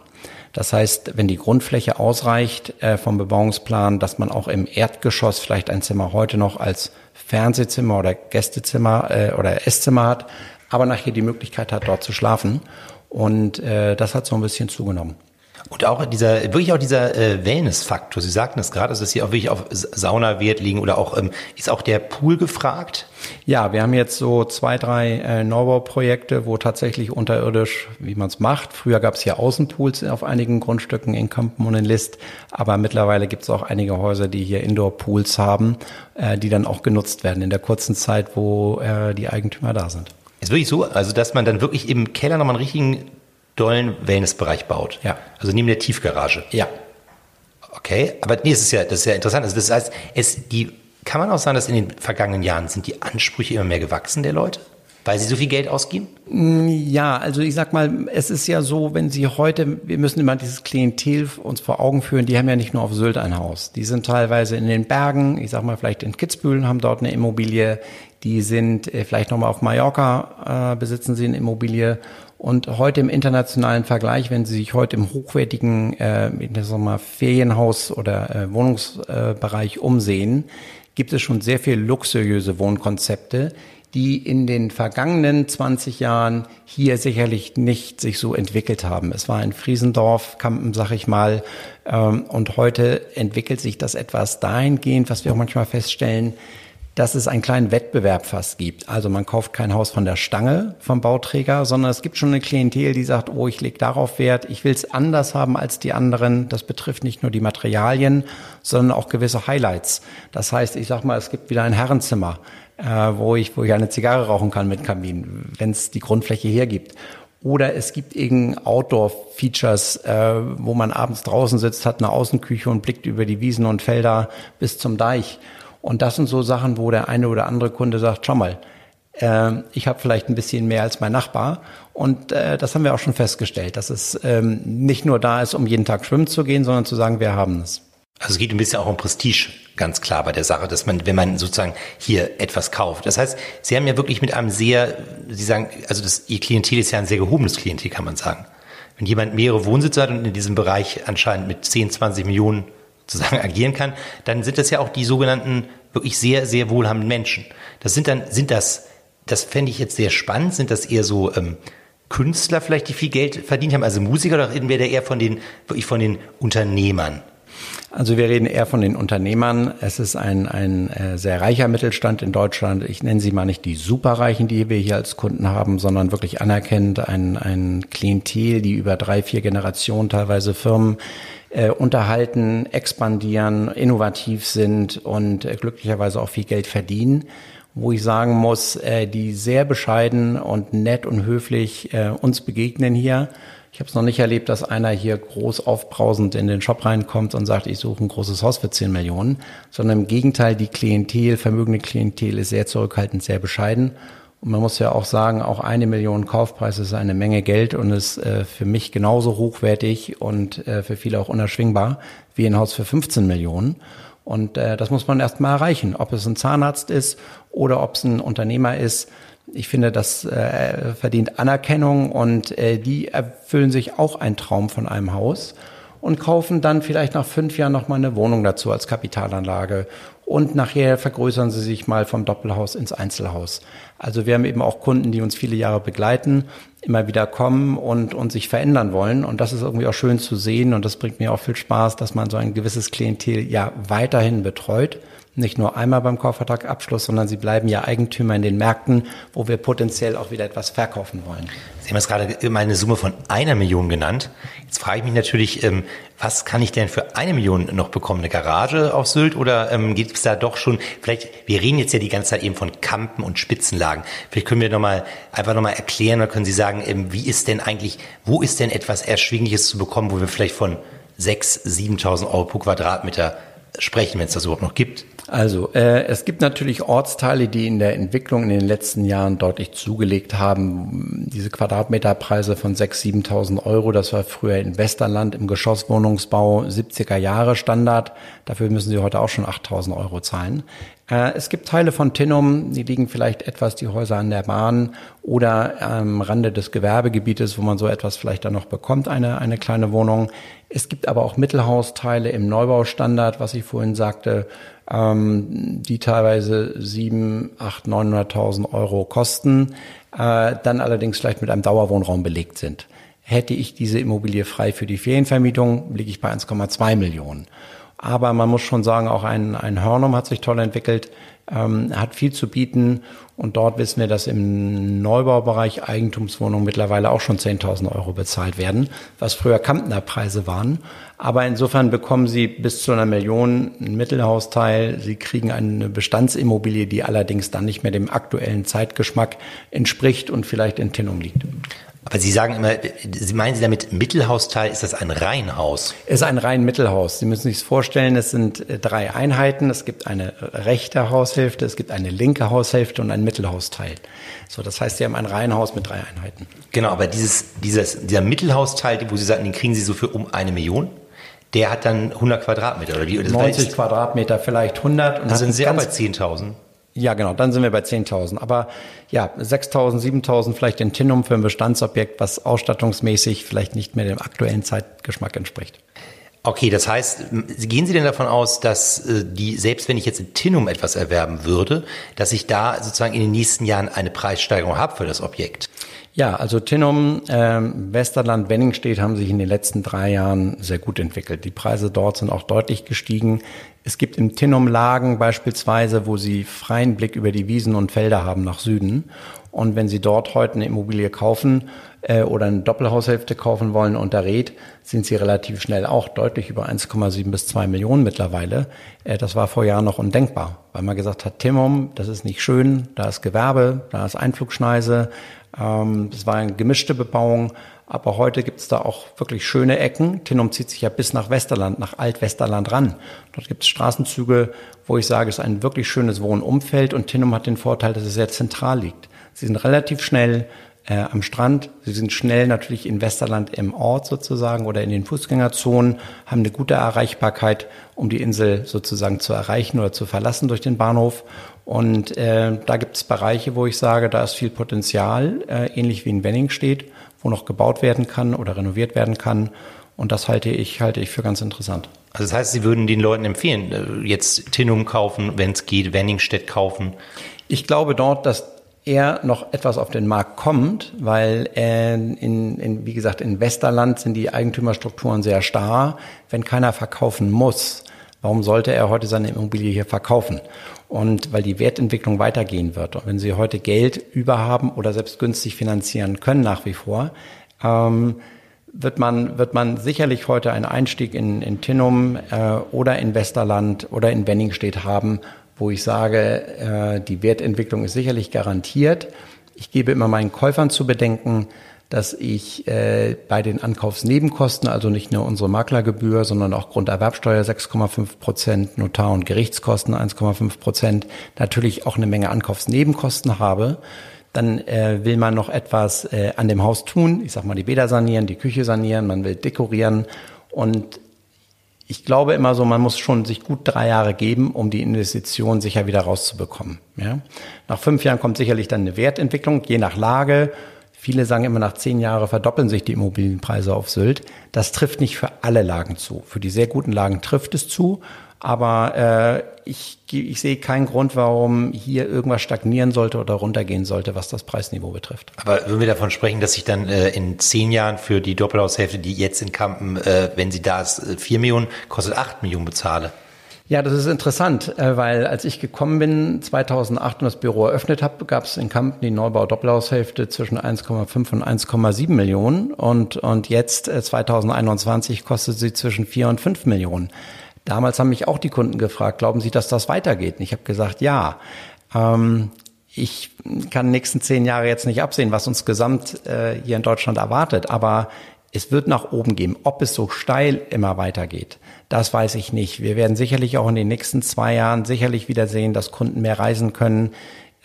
Das heißt, wenn die Grundfläche ausreicht äh, vom Bebauungsplan, dass man auch im Erdgeschoss vielleicht ein Zimmer heute noch als Fernsehzimmer oder Gästezimmer äh, oder Esszimmer hat, aber nachher die Möglichkeit hat, dort zu schlafen. Und äh, das hat so ein bisschen zugenommen. Und auch dieser, wirklich auch dieser äh, Wellness-Faktor. Sie sagten es gerade, dass es hier auch wirklich auf Sauna Wert liegen oder auch, ähm, ist auch der Pool gefragt? Ja, wir haben jetzt so zwei, drei äh, Neubauprojekte, wo tatsächlich unterirdisch, wie man es macht. Früher gab es hier Außenpools auf einigen Grundstücken in Kampen und in List, aber mittlerweile gibt es auch einige Häuser, die hier Indoor-Pools haben, äh, die dann auch genutzt werden in der kurzen Zeit, wo äh, die Eigentümer da sind. Ist wirklich so, also dass man dann wirklich im Keller nochmal einen richtigen dollen Wellnessbereich baut. Ja. Also neben der Tiefgarage. Ja. Okay, aber nee, das ist ja, das ist ja interessant. Also das heißt, es, die, kann man auch sagen, dass in den vergangenen Jahren sind die Ansprüche immer mehr gewachsen der Leute? Weil sie so viel Geld ausgeben? Mm, ja, also ich sag mal, es ist ja so, wenn Sie heute, wir müssen immer dieses Klientel uns vor Augen führen, die haben ja nicht nur auf Sylt ein Haus. Die sind teilweise in den Bergen, ich sag mal vielleicht in Kitzbühel, haben dort eine Immobilie. Die sind äh, vielleicht nochmal auf Mallorca, äh, besitzen sie eine Immobilie und heute im internationalen Vergleich, wenn Sie sich heute im hochwertigen äh, sagen wir, Ferienhaus oder äh, Wohnungsbereich umsehen, gibt es schon sehr viel luxuriöse Wohnkonzepte, die in den vergangenen 20 Jahren hier sicherlich nicht sich so entwickelt haben. Es war ein Friesendorf, Kampen, sag ich mal, ähm, und heute entwickelt sich das etwas dahingehend, was wir auch manchmal feststellen, dass es einen kleinen Wettbewerb fast gibt. Also man kauft kein Haus von der Stange vom Bauträger, sondern es gibt schon eine Klientel, die sagt, oh, ich lege darauf Wert, ich will es anders haben als die anderen. Das betrifft nicht nur die Materialien, sondern auch gewisse Highlights. Das heißt, ich sag mal, es gibt wieder ein Herrenzimmer, äh, wo ich, wo ich eine Zigarre rauchen kann mit Kamin, wenn es die Grundfläche hergibt. Oder es gibt irgendein Outdoor-Features, äh, wo man abends draußen sitzt, hat eine Außenküche und blickt über die Wiesen und Felder bis zum Deich. Und das sind so Sachen, wo der eine oder andere Kunde sagt, schau mal, äh, ich habe vielleicht ein bisschen mehr als mein Nachbar. Und äh, das haben wir auch schon festgestellt, dass es ähm, nicht nur da ist, um jeden Tag schwimmen zu gehen, sondern zu sagen, wir haben es. Also es geht ein bisschen auch um Prestige, ganz klar bei der Sache, dass man, wenn man sozusagen hier etwas kauft. Das heißt, Sie haben ja wirklich mit einem sehr, Sie sagen, also das, Ihr Klientel ist ja ein sehr gehobenes Klientel, kann man sagen. Wenn jemand mehrere Wohnsitze hat und in diesem Bereich anscheinend mit 10, 20 Millionen sozusagen agieren kann, dann sind das ja auch die sogenannten wirklich sehr, sehr wohlhabenden Menschen. Das sind dann, sind das, das fände ich jetzt sehr spannend, sind das eher so ähm, Künstler vielleicht, die viel Geld verdient haben, also Musiker, oder reden wir da eher von den, wirklich von den Unternehmern? Also wir reden eher von den Unternehmern. Es ist ein, ein äh, sehr reicher Mittelstand in Deutschland. Ich nenne sie mal nicht die Superreichen, die wir hier als Kunden haben, sondern wirklich anerkennend ein, ein Klientel, die über drei, vier Generationen teilweise Firmen äh, unterhalten, expandieren, innovativ sind und äh, glücklicherweise auch viel Geld verdienen. Wo ich sagen muss, äh, die sehr bescheiden und nett und höflich äh, uns begegnen hier. Ich habe es noch nicht erlebt, dass einer hier groß aufbrausend in den Shop reinkommt und sagt, ich suche ein großes Haus für 10 Millionen, sondern im Gegenteil, die Klientel, vermögende Klientel ist sehr zurückhaltend, sehr bescheiden und man muss ja auch sagen, auch eine Million Kaufpreis ist eine Menge Geld und ist äh, für mich genauso hochwertig und äh, für viele auch unerschwingbar wie ein Haus für 15 Millionen. Und äh, das muss man erst mal erreichen, ob es ein Zahnarzt ist oder ob es ein Unternehmer ist. Ich finde, das äh, verdient Anerkennung und äh, die erfüllen sich auch einen Traum von einem Haus und kaufen dann vielleicht nach fünf Jahren noch mal eine Wohnung dazu als Kapitalanlage und nachher vergrößern sie sich mal vom Doppelhaus ins Einzelhaus. Also wir haben eben auch Kunden, die uns viele Jahre begleiten, immer wieder kommen und, und sich verändern wollen. Und das ist irgendwie auch schön zu sehen und das bringt mir auch viel Spaß, dass man so ein gewisses Klientel ja weiterhin betreut nicht nur einmal beim Kaufvertragabschluss, sondern sie bleiben ja Eigentümer in den Märkten, wo wir potenziell auch wieder etwas verkaufen wollen. Sie haben jetzt gerade immer eine Summe von einer Million genannt. Jetzt frage ich mich natürlich, ähm, was kann ich denn für eine Million noch bekommen? Eine Garage auf Sylt oder ähm, gibt es da doch schon, vielleicht, wir reden jetzt ja die ganze Zeit eben von Kampen und Spitzenlagen. Vielleicht können wir nochmal, einfach nochmal erklären, oder können Sie sagen, ähm, wie ist denn eigentlich, wo ist denn etwas Erschwingliches zu bekommen, wo wir vielleicht von 6.000, 7.000 Euro pro Quadratmeter sprechen, wenn es das überhaupt noch gibt? Also, äh, es gibt natürlich Ortsteile, die in der Entwicklung in den letzten Jahren deutlich zugelegt haben. Diese Quadratmeterpreise von 6.000, 7.000 Euro, das war früher in Westerland im Geschosswohnungsbau 70er Jahre Standard. Dafür müssen Sie heute auch schon 8.000 Euro zahlen. Äh, es gibt Teile von Tinnum, die liegen vielleicht etwas die Häuser an der Bahn oder am Rande des Gewerbegebietes, wo man so etwas vielleicht dann noch bekommt, eine, eine kleine Wohnung. Es gibt aber auch Mittelhausteile im Neubaustandard, was ich vorhin sagte, ähm, die teilweise sieben, acht, 900.000 Euro kosten. äh, dann allerdings vielleicht mit einem Dauerwohnraum belegt sind. Hätte ich diese Immobilie frei für die Ferienvermietung, liege ich bei 1,2 Millionen. Aber man muss schon sagen, auch ein, ein Hörnum hat sich toll entwickelt, ähm, hat viel zu bieten. Und dort wissen wir, dass im Neubaubereich Eigentumswohnungen mittlerweile auch schon 10.000 Euro bezahlt werden, was früher Kampner Preise waren. Aber insofern bekommen Sie bis zu einer Million ein Mittelhausteil. Sie kriegen eine Bestandsimmobilie, die allerdings dann nicht mehr dem aktuellen Zeitgeschmack entspricht und vielleicht in Tinnung liegt. Aber Sie sagen immer, Sie meinen Sie damit Mittelhausteil, ist das ein Reihenhaus? Es ist ein rein Mittelhaus. Sie müssen sich vorstellen, es sind äh, drei Einheiten. Es gibt eine rechte Haushälfte, es gibt eine linke Haushälfte und ein Mittelhausteil. So, das heißt, Sie haben ein Reihenhaus mit drei Einheiten. Genau, aber dieses, dieses, dieser Mittelhausteil, wo Sie sagen, den kriegen Sie so für um eine Million? Der hat dann 100 Quadratmeter oder wie? 90 Quadratmeter, vielleicht 100. Und da sind Sie auch bei 10.000. Ja, genau, dann sind wir bei 10.000. Aber ja, 6.000, 7.000 vielleicht in Tinnum für ein Bestandsobjekt, was ausstattungsmäßig vielleicht nicht mehr dem aktuellen Zeitgeschmack entspricht. Okay, das heißt, gehen Sie denn davon aus, dass äh, die, selbst wenn ich jetzt in Tinnum etwas erwerben würde, dass ich da sozusagen in den nächsten Jahren eine Preissteigerung habe für das Objekt? Ja, also Tinnum, ähm, Westerland, Wenningstedt haben sich in den letzten drei Jahren sehr gut entwickelt. Die Preise dort sind auch deutlich gestiegen. Es gibt im Tinnum Lagen beispielsweise, wo Sie freien Blick über die Wiesen und Felder haben nach Süden. Und wenn Sie dort heute eine Immobilie kaufen äh, oder eine Doppelhaushälfte kaufen wollen unter Red, sind Sie relativ schnell auch deutlich über 1,7 bis 2 Millionen mittlerweile. Äh, das war vor Jahren noch undenkbar, weil man gesagt hat, Timmum, das ist nicht schön, da ist Gewerbe, da ist Einflugschneise, ähm, das war eine gemischte Bebauung, aber heute gibt es da auch wirklich schöne Ecken. Tinnum zieht sich ja bis nach Westerland, nach Altwesterland ran. Dort gibt es Straßenzüge, wo ich sage, es ist ein wirklich schönes Wohnumfeld und Tinnum hat den Vorteil, dass es sehr zentral liegt. Sie sind relativ schnell äh, am Strand, sie sind schnell natürlich in Westerland im Ort sozusagen oder in den Fußgängerzonen, haben eine gute Erreichbarkeit, um die Insel sozusagen zu erreichen oder zu verlassen durch den Bahnhof und äh, da gibt es Bereiche, wo ich sage, da ist viel Potenzial, äh, ähnlich wie in Wenning steht, wo noch gebaut werden kann oder renoviert werden kann. Und das halte ich, halte ich für ganz interessant. Also das heißt, Sie würden den Leuten empfehlen, äh, jetzt Tinnum kaufen, wenn es geht, Wenningstedt kaufen? Ich glaube dort, dass eher noch etwas auf den Markt kommt, weil äh, in, in, wie gesagt, in Westerland sind die Eigentümerstrukturen sehr starr. Wenn keiner verkaufen muss, warum sollte er heute seine Immobilie hier verkaufen? Und weil die Wertentwicklung weitergehen wird. Und wenn Sie heute Geld überhaben oder selbst günstig finanzieren können nach wie vor, ähm, wird man, wird man sicherlich heute einen Einstieg in, in Tinnum äh, oder in Westerland oder in Wenningstedt haben, wo ich sage, äh, die Wertentwicklung ist sicherlich garantiert. Ich gebe immer meinen Käufern zu bedenken, dass ich äh, bei den Ankaufsnebenkosten, also nicht nur unsere Maklergebühr, sondern auch Grunderwerbsteuer 6,5 Prozent, Notar- und Gerichtskosten 1,5 Prozent, natürlich auch eine Menge Ankaufsnebenkosten habe. Dann äh, will man noch etwas äh, an dem Haus tun. Ich sag mal, die Bäder sanieren, die Küche sanieren, man will dekorieren. Und ich glaube immer so, man muss schon sich gut drei Jahre geben, um die Investition sicher wieder rauszubekommen. Ja? Nach fünf Jahren kommt sicherlich dann eine Wertentwicklung, je nach Lage. Viele sagen immer, nach zehn Jahren verdoppeln sich die Immobilienpreise auf Sylt. Das trifft nicht für alle Lagen zu. Für die sehr guten Lagen trifft es zu. Aber äh, ich, ich sehe keinen Grund, warum hier irgendwas stagnieren sollte oder runtergehen sollte, was das Preisniveau betrifft. Aber würden wir davon sprechen, dass ich dann äh, in zehn Jahren für die Doppelhaushälfte, die jetzt in Kampen, äh, wenn sie da ist, äh, vier Millionen, kostet acht Millionen bezahle? Ja, das ist interessant, äh, weil als ich gekommen bin, 2008 und das Büro eröffnet habe, gab es in Kampen die Neubau-Doppelhaushälfte zwischen 1,5 und 1,7 Millionen und, und jetzt 2021 äh, kostet sie zwischen 4 und 5 Millionen. Damals haben mich auch die Kunden gefragt, glauben Sie, dass das weitergeht? Und ich habe gesagt, ja. Ähm, ich kann nächsten zehn Jahre jetzt nicht absehen, was uns gesamt äh, hier in Deutschland erwartet, aber es wird nach oben gehen. Ob es so steil immer weitergeht, das weiß ich nicht. Wir werden sicherlich auch in den nächsten zwei Jahren sicherlich wieder sehen, dass Kunden mehr reisen können.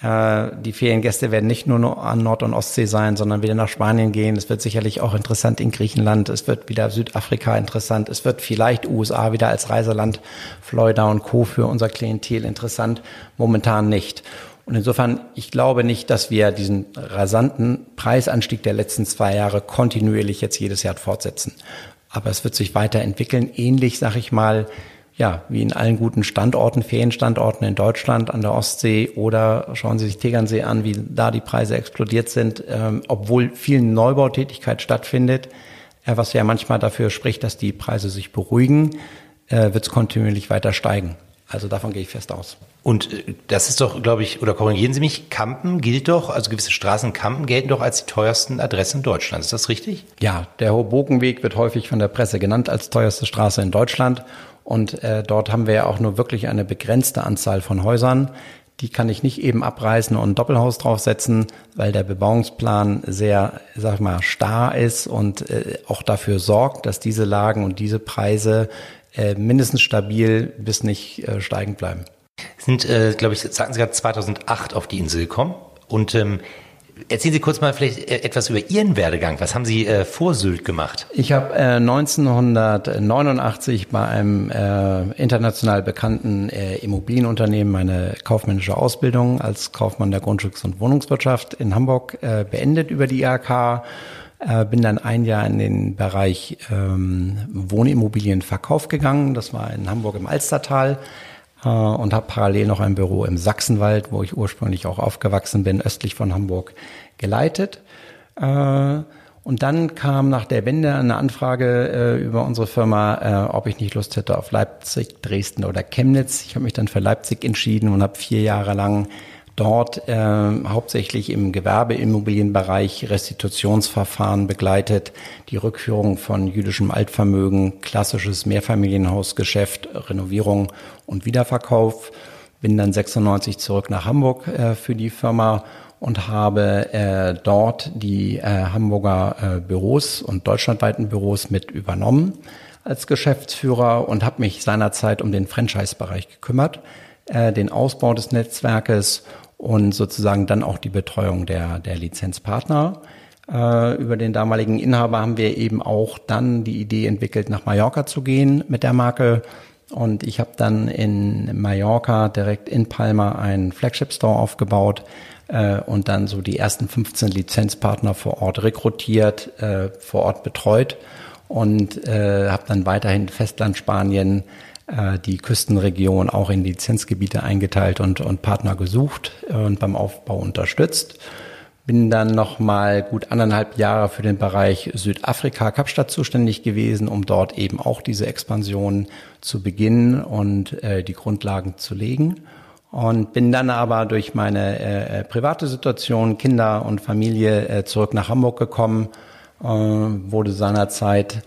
Äh, die Feriengäste werden nicht nur an Nord- und Ostsee sein, sondern wieder nach Spanien gehen. Es wird sicherlich auch interessant in Griechenland. Es wird wieder Südafrika interessant. Es wird vielleicht USA wieder als Reiseland, Florida und Co. für unser Klientel interessant. Momentan nicht. Und insofern, ich glaube nicht, dass wir diesen rasanten Preisanstieg der letzten zwei Jahre kontinuierlich jetzt jedes Jahr fortsetzen. Aber es wird sich weiterentwickeln. Ähnlich, sag ich mal, ja, wie in allen guten Standorten, Ferienstandorten in Deutschland an der Ostsee oder schauen Sie sich Tegernsee an, wie da die Preise explodiert sind, ähm, obwohl viel Neubautätigkeit stattfindet, äh, was ja manchmal dafür spricht, dass die Preise sich beruhigen, äh, wird es kontinuierlich weiter steigen. Also davon gehe ich fest aus. Und äh, das ist doch, glaube ich, oder korrigieren Sie mich, Kampen gilt doch, also gewisse Straßen in Kampen gelten doch als die teuersten Adressen Deutschlands. Ist das richtig? Ja, der Hobokenweg wird häufig von der Presse genannt als teuerste Straße in Deutschland. Und äh, dort haben wir ja auch nur wirklich eine begrenzte Anzahl von Häusern. Die kann ich nicht eben abreißen und ein Doppelhaus draufsetzen, weil der Bebauungsplan sehr, sag ich mal, starr ist und äh, auch dafür sorgt, dass diese Lagen und diese Preise äh, mindestens stabil bis nicht äh, steigend bleiben. Sind, äh, glaube ich, sagten Sie gerade 2008 auf die Insel gekommen und ähm, Erzählen Sie kurz mal vielleicht äh, etwas über Ihren Werdegang. Was haben Sie äh, vor Sylt gemacht? Ich habe äh, 1989 bei einem äh, international bekannten äh, Immobilienunternehmen meine kaufmännische Ausbildung als Kaufmann der Grundstücks- und Wohnungswirtschaft in Hamburg beendet über die IHK. Äh, bin dann ein Jahr in den Bereich ähm, Wohnimmobilienverkauf gegangen. Das war in Hamburg im Alstertal äh, und habe parallel noch ein Büro im Sachsenwald, wo ich ursprünglich auch aufgewachsen bin, östlich von Hamburg, geleitet. Äh, und dann kam nach der Wende eine Anfrage äh, über unsere Firma, ob ich nicht Lust hätte auf Leipzig, Dresden oder Chemnitz. Ich habe mich dann für Leipzig entschieden und habe vier Jahre lang dort äh, hauptsächlich im Gewerbeimmobilienbereich Restitutionsverfahren begleitet, die Rückführung von jüdischem Altvermögen, klassisches Mehrfamilienhausgeschäft, Renovierung und Wiederverkauf. Bin dann 96 zurück nach Hamburg äh, für die Firma und habe äh, dort die äh, Hamburger äh, Büros und deutschlandweiten Büros mit übernommen als Geschäftsführer und habe mich seinerzeit um den Franchise-Bereich gekümmert, äh, den Ausbau des Netzwerkes und sozusagen dann auch die Betreuung der, der Lizenzpartner. Äh, über den damaligen Inhaber haben wir eben auch dann die Idee entwickelt, nach Mallorca zu gehen mit der Marke. Und ich habe dann in Mallorca direkt in Palma einen Flagship Store aufgebaut äh, und dann so die ersten 15 Lizenzpartner vor Ort rekrutiert, äh, vor Ort betreut und äh, habe dann weiterhin Festland Spanien die Küstenregion auch in Lizenzgebiete eingeteilt und, und Partner gesucht und beim Aufbau unterstützt. Bin dann noch mal gut anderthalb Jahre für den Bereich Südafrika Kapstadt zuständig gewesen, um dort eben auch diese Expansion zu beginnen und äh, die Grundlagen zu legen. Und bin dann aber durch meine äh, äh private Situation, Kinder und Familie äh, zurück nach Hamburg gekommen, äh, wurde seinerzeit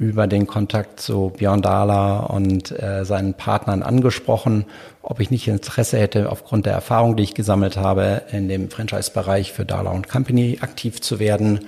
über den Kontakt zu Björn Dahler und äh, seinen Partnern angesprochen, ob ich nicht Interesse hätte, aufgrund der Erfahrung, die ich gesammelt habe, in dem Franchise-Bereich für Dahler und Company aktiv zu werden.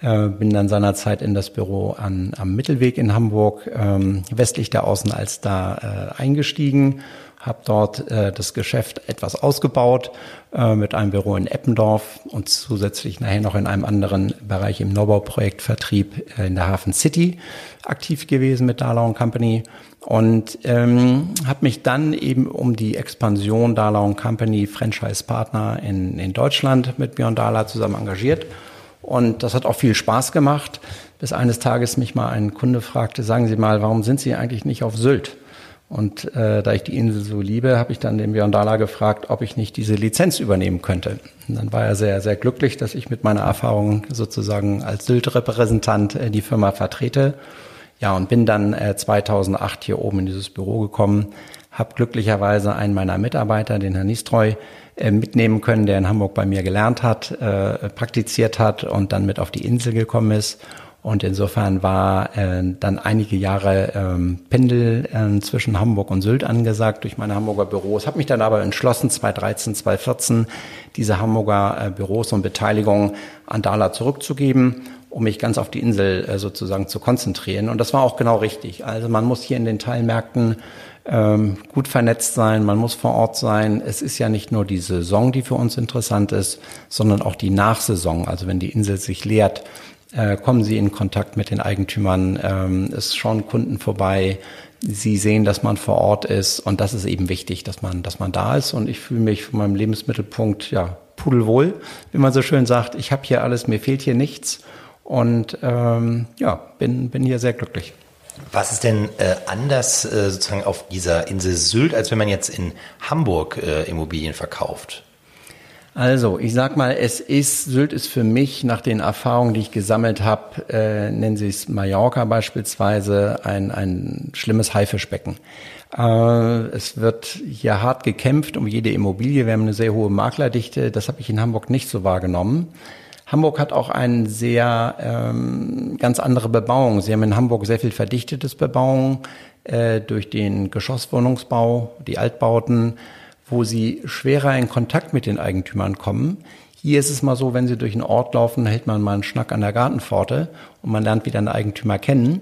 Äh, bin dann seinerzeit in das Büro an, am Mittelweg in Hamburg, ähm, westlich der Außenalster, äh, eingestiegen habe dort äh, das Geschäft etwas ausgebaut äh, mit einem Büro in Eppendorf und zusätzlich nachher noch in einem anderen Bereich im Neubauprojektvertrieb äh, in der Hafen City aktiv gewesen mit Darlau Company und ähm, habe mich dann eben um die Expansion Darlau Company Franchise Partner in, in Deutschland mit Björn Dahler zusammen engagiert und das hat auch viel Spaß gemacht, bis eines Tages mich mal ein Kunde fragte, sagen Sie mal, warum sind Sie eigentlich nicht auf Sylt? Und äh, da ich die Insel so liebe, habe ich dann den Björn Dahler gefragt, ob ich nicht diese Lizenz übernehmen könnte. Und dann war er sehr, sehr glücklich, dass ich mit meiner Erfahrung sozusagen als Sylt-Repräsentant äh, die Firma vertrete. Ja, und bin dann äh, 2008 hier oben in dieses Büro gekommen, habe glücklicherweise einen meiner Mitarbeiter, den Herrn Nistreu, äh, mitnehmen können, der in Hamburg bei mir gelernt hat, äh, praktiziert hat und dann mit auf die Insel gekommen ist und insofern war äh, dann einige Jahre ähm, Pendel äh, zwischen Hamburg und Sylt angesagt durch meine Hamburger Büros. Habe mich dann aber entschlossen, 2013, 2014 diese Hamburger äh, Büros und Beteiligung an Dala zurückzugeben, um mich ganz auf die Insel äh, sozusagen zu konzentrieren. Und das war auch genau richtig. Also man muss hier in den Teilmärkten ähm, gut vernetzt sein, man muss vor Ort sein. Es ist ja nicht nur die Saison, die für uns interessant ist, sondern auch die Nachsaison, also wenn die Insel sich leert äh, kommen Sie in Kontakt mit den Eigentümern, ähm, es schauen Kunden vorbei, Sie sehen, dass man vor Ort ist und das ist eben wichtig, dass man, dass man da ist und ich fühle mich von meinem Lebensmittelpunkt ja pudelwohl, wie man so schön sagt. Ich habe hier alles, mir fehlt hier nichts und ähm, ja, bin, bin hier sehr glücklich. Was ist denn äh, anders äh, sozusagen auf dieser Insel Sylt, als wenn man jetzt in Hamburg äh, Immobilien verkauft? Also, ich sag mal, es ist, Sylt ist für mich nach den Erfahrungen, die ich gesammelt habe, äh, nennen Sie es Mallorca beispielsweise, ein, ein schlimmes Haifischbecken. Äh, es wird hier hart gekämpft um jede Immobilie. Wir haben eine sehr hohe Maklerdichte. Das habe ich in Hamburg nicht so wahrgenommen. Hamburg hat auch eine sehr ähm, ganz andere Bebauung. Sie haben in Hamburg sehr viel verdichtetes Bebauung äh, durch den Geschosswohnungsbau, die Altbauten wo sie schwerer in Kontakt mit den Eigentümern kommen. Hier ist es mal so, wenn Sie durch einen Ort laufen, hält man mal einen Schnack an der Gartenpforte und man lernt wieder einen Eigentümer kennen.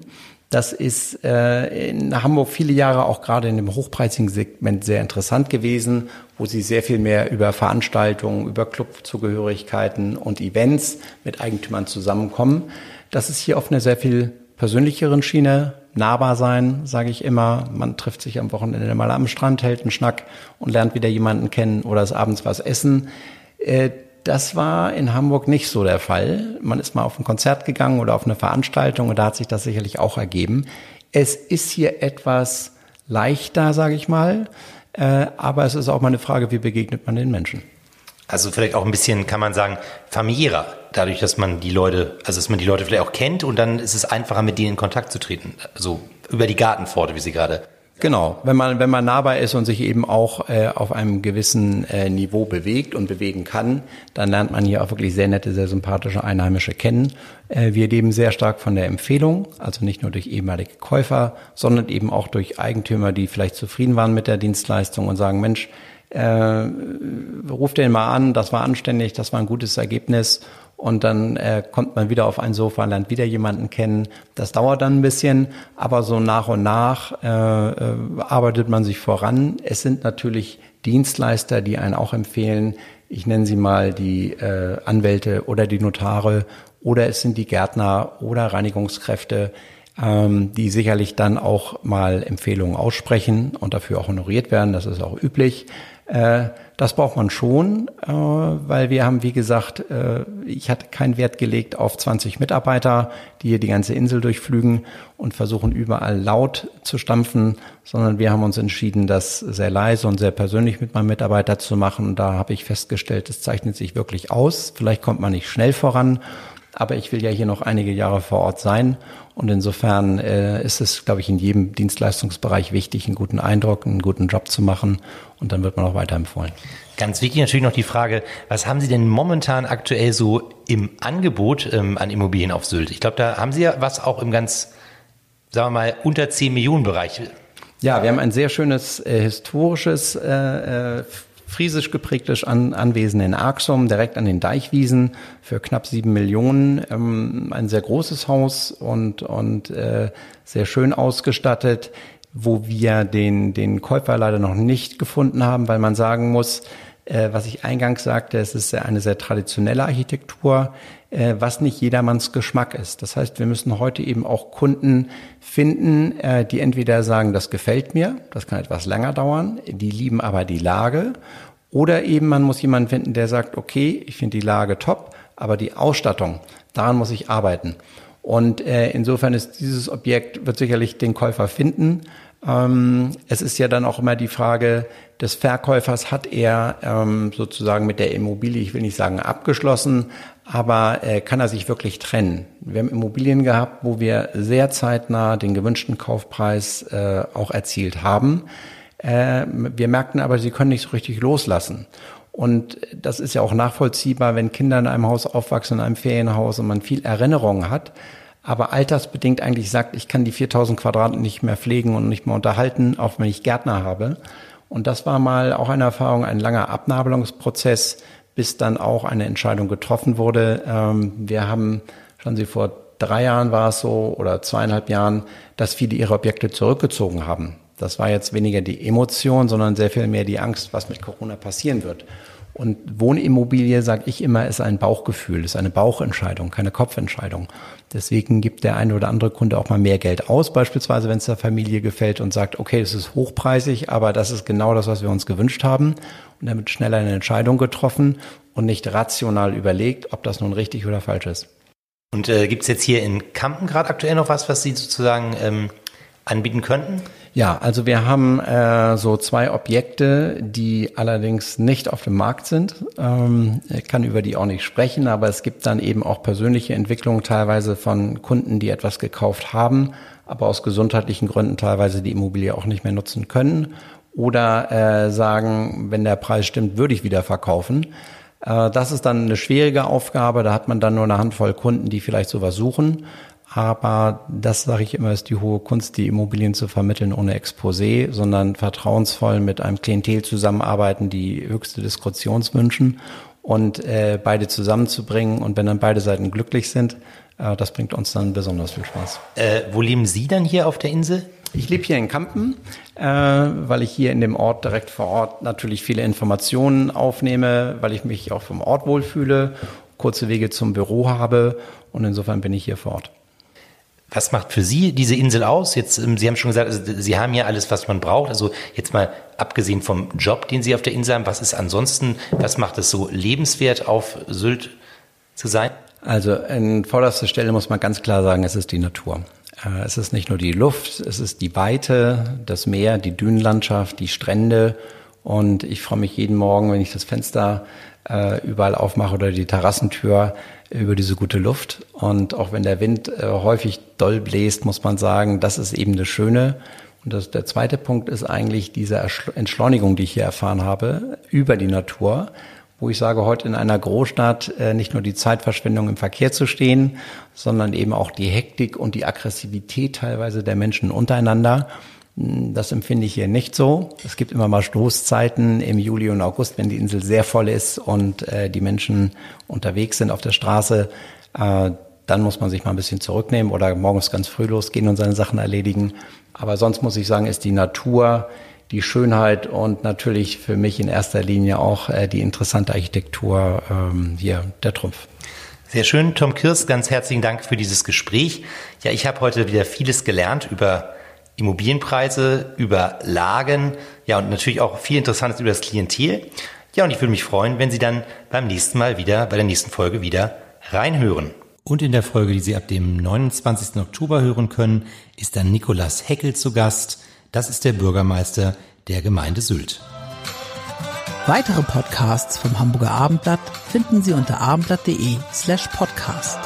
Das ist äh, in Hamburg viele Jahre auch gerade in dem hochpreisigen Segment sehr interessant gewesen, wo sie sehr viel mehr über Veranstaltungen, über Clubzugehörigkeiten und Events mit Eigentümern zusammenkommen. Das ist hier auf einer sehr viel persönlicheren Schiene nahbar sein, sage ich immer. Man trifft sich am Wochenende mal am Strand, hält einen Schnack und lernt wieder jemanden kennen oder ist abends was essen. Äh, das war in Hamburg nicht so der Fall. Man ist mal auf ein Konzert gegangen oder auf eine Veranstaltung und da hat sich das sicherlich auch ergeben. Es ist hier etwas leichter, sage ich mal, äh, aber es ist auch mal eine Frage, wie begegnet man den Menschen. Also vielleicht auch ein bisschen, kann man sagen, familiärer, dadurch, dass man die Leute, also dass man die Leute vielleicht auch kennt und dann ist es einfacher, mit denen in Kontakt zu treten. So über die Gartenpforte, wie Sie gerade. Genau, wenn man, wenn man nahbar ist und sich eben auch äh, auf einem gewissen äh, Niveau bewegt und bewegen kann, dann lernt man hier auch wirklich sehr nette, sehr sympathische Einheimische kennen. Äh, wir leben sehr stark von der Empfehlung, also nicht nur durch ehemalige Käufer, sondern eben auch durch Eigentümer, die vielleicht zufrieden waren mit der Dienstleistung und sagen, Mensch, äh, ruft den mal an, das war anständig, das war ein gutes Ergebnis und dann äh, kommt man wieder auf ein Sofa, lernt wieder jemanden kennen. Das dauert dann ein bisschen, aber so nach und nach äh, äh, arbeitet man sich voran. Es sind natürlich Dienstleister, die einen auch empfehlen. Ich nenne sie mal die äh, Anwälte oder die Notare oder es sind die Gärtner oder Reinigungskräfte, ähm, die sicherlich dann auch mal Empfehlungen aussprechen und dafür auch honoriert werden. Das ist auch üblich. Äh, das braucht man schon, äh, weil wir haben, wie gesagt, äh, ich hatte keinen Wert gelegt auf 20 Mitarbeiter, die hier die ganze Insel durchflügen und versuchen überall laut zu stampfen, sondern wir haben uns entschieden, das sehr leise und sehr persönlich mit meinem Mitarbeiter zu machen. Da habe ich festgestellt, es zeichnet sich wirklich aus. Vielleicht kommt man nicht schnell voran, aber ich will ja hier noch einige Jahre vor Ort sein. Und insofern äh, ist es, glaube ich, in jedem Dienstleistungsbereich wichtig, einen guten Eindruck, einen guten Job zu machen. Und dann wird man auch weiterempfohlen. Ganz wichtig natürlich noch die Frage, was haben Sie denn momentan aktuell so im Angebot ähm, an Immobilien auf Sylt? Ich glaube, da haben Sie ja was auch im ganz, sagen wir mal, unter 10 Millionen Bereich. Ja, wir haben ein sehr schönes äh, historisches äh, äh friesisch geprägtes An Anwesen in Axum, direkt an den Deichwiesen für knapp sieben Millionen. Ähm, ein sehr großes Haus und, und äh, sehr schön ausgestattet, wo wir den, den Käufer leider noch nicht gefunden haben, weil man sagen muss, äh, was ich eingangs sagte, es ist eine sehr traditionelle Architektur, was nicht jedermanns Geschmack ist. Das heißt, wir müssen heute eben auch Kunden finden, äh, die entweder sagen, das gefällt mir, das kann etwas länger dauern, die lieben aber die Lage, oder eben man muss jemanden finden, der sagt, okay, ich finde die Lage top, aber die Ausstattung, daran muss ich arbeiten. Und äh, insofern ist dieses Objekt, wird sicherlich den Käufer finden. Ähm, es ist ja dann auch immer die Frage des Verkäufers, hat er ähm, sozusagen mit der Immobilie, ich will nicht sagen abgeschlossen, aber äh, kann er sich wirklich trennen? Wir haben Immobilien gehabt, wo wir sehr zeitnah den gewünschten Kaufpreis äh, auch erzielt haben. Äh, wir merkten aber, sie können nicht so richtig loslassen. Und das ist ja auch nachvollziehbar, wenn Kinder in einem Haus aufwachsen, in einem Ferienhaus und man viel Erinnerungen hat aber altersbedingt eigentlich sagt, ich kann die 4000 Quadrat nicht mehr pflegen und nicht mehr unterhalten, auch wenn ich Gärtner habe. Und das war mal auch eine Erfahrung, ein langer Abnabelungsprozess, bis dann auch eine Entscheidung getroffen wurde. Ähm, wir haben, schon Sie vor drei Jahren war es so oder zweieinhalb Jahren, dass viele ihre Objekte zurückgezogen haben. Das war jetzt weniger die Emotion, sondern sehr viel mehr die Angst, was mit Corona passieren wird. Und Wohnimmobilie, sage ich immer, ist ein Bauchgefühl, ist eine Bauchentscheidung, keine Kopfentscheidung. Deswegen gibt der eine oder andere Kunde auch mal mehr Geld aus, beispielsweise wenn es der Familie gefällt und sagt, okay, es ist hochpreisig, aber das ist genau das, was wir uns gewünscht haben. Und damit schneller eine Entscheidung getroffen und nicht rational überlegt, ob das nun richtig oder falsch ist. Und äh, gibt es jetzt hier in Kampen gerade aktuell noch was, was Sie sozusagen ähm, anbieten könnten? Ja, also wir haben äh, so zwei Objekte, die allerdings nicht auf dem Markt sind. Ähm, ich kann über die auch nicht sprechen, aber es gibt dann eben auch persönliche Entwicklungen teilweise von Kunden, die etwas gekauft haben, aber aus gesundheitlichen Gründen teilweise die Immobilie auch nicht mehr nutzen können oder äh, sagen, wenn der Preis stimmt, würde ich wieder verkaufen. Äh, das ist dann eine schwierige Aufgabe. Da hat man dann nur eine Handvoll Kunden, die vielleicht sowas suchen. Aber das sage ich immer, ist die hohe Kunst, die Immobilien zu vermitteln ohne Exposé, sondern vertrauensvoll mit einem Klientel zusammenarbeiten, die höchste Diskretionswünschen und äh, beide zusammenzubringen. Und wenn dann beide Seiten glücklich sind, äh, das bringt uns dann besonders viel Spaß. Äh, wo leben Sie dann hier auf der Insel? Ich lebe hier in Kampen, äh, weil ich hier in dem Ort direkt vor Ort natürlich viele Informationen aufnehme, weil ich mich auch vom Ort wohlfühle, kurze Wege zum Büro habe und insofern bin ich hier vor Ort. Was macht für Sie diese Insel aus? Jetzt, ähm, Sie haben schon gesagt, also Sie haben ja alles, was man braucht. Also jetzt mal abgesehen vom Job, den Sie auf der Insel haben, was ist ansonsten, was macht es so lebenswert, auf Sylt zu sein? Also in vorderster Stelle muss man ganz klar sagen, es ist die Natur. Äh, es ist nicht nur die Luft, es ist die Weite, das Meer, die Dünenlandschaft, die Strände. Und ich freue mich jeden Morgen, wenn ich das Fenster äh, überall aufmache oder die Terrassentür, über diese gute Luft. Und auch wenn der Wind äh, häufig doll bläst, muss man sagen, das ist eben das Schöne. Und das, der zweite Punkt ist eigentlich diese Entschleunigung, die ich hier erfahren habe, über die Natur, wo ich sage, heute in einer Großstadt äh, nicht nur die Zeitverschwendung im Verkehr zu stehen, sondern eben auch die Hektik und die Aggressivität teilweise der Menschen untereinander. Das empfinde ich hier nicht so. Es gibt immer mal Stoßzeiten im Juli und August, wenn die Insel sehr voll ist und äh, die Menschen unterwegs sind auf der Straße. Äh, dann muss man sich mal ein bisschen zurücknehmen oder morgens ganz früh losgehen und seine Sachen erledigen. Aber sonst muss ich sagen, ist die Natur, die Schönheit und natürlich für mich in erster Linie auch äh, die interessante Architektur ähm, hier der Trumpf. Sehr schön, Tom Kirst, ganz herzlichen Dank für dieses Gespräch. Ja, ich habe heute wieder vieles gelernt über Immobilienpreise, über Lagen, ja und natürlich auch viel Interessantes über das Klientel. Ja, und ich würde mich freuen, wenn Sie dann beim nächsten Mal wieder, bei der nächsten Folge wieder reinhören. Und in der Folge, die Sie ab dem 29. Oktober hören können, ist dann Nikolas Heckel zu Gast. Das ist der Bürgermeister der Gemeinde Sylt. Weitere Podcasts vom Hamburger Abendblatt finden Sie unter abendblatt.de slash podcast.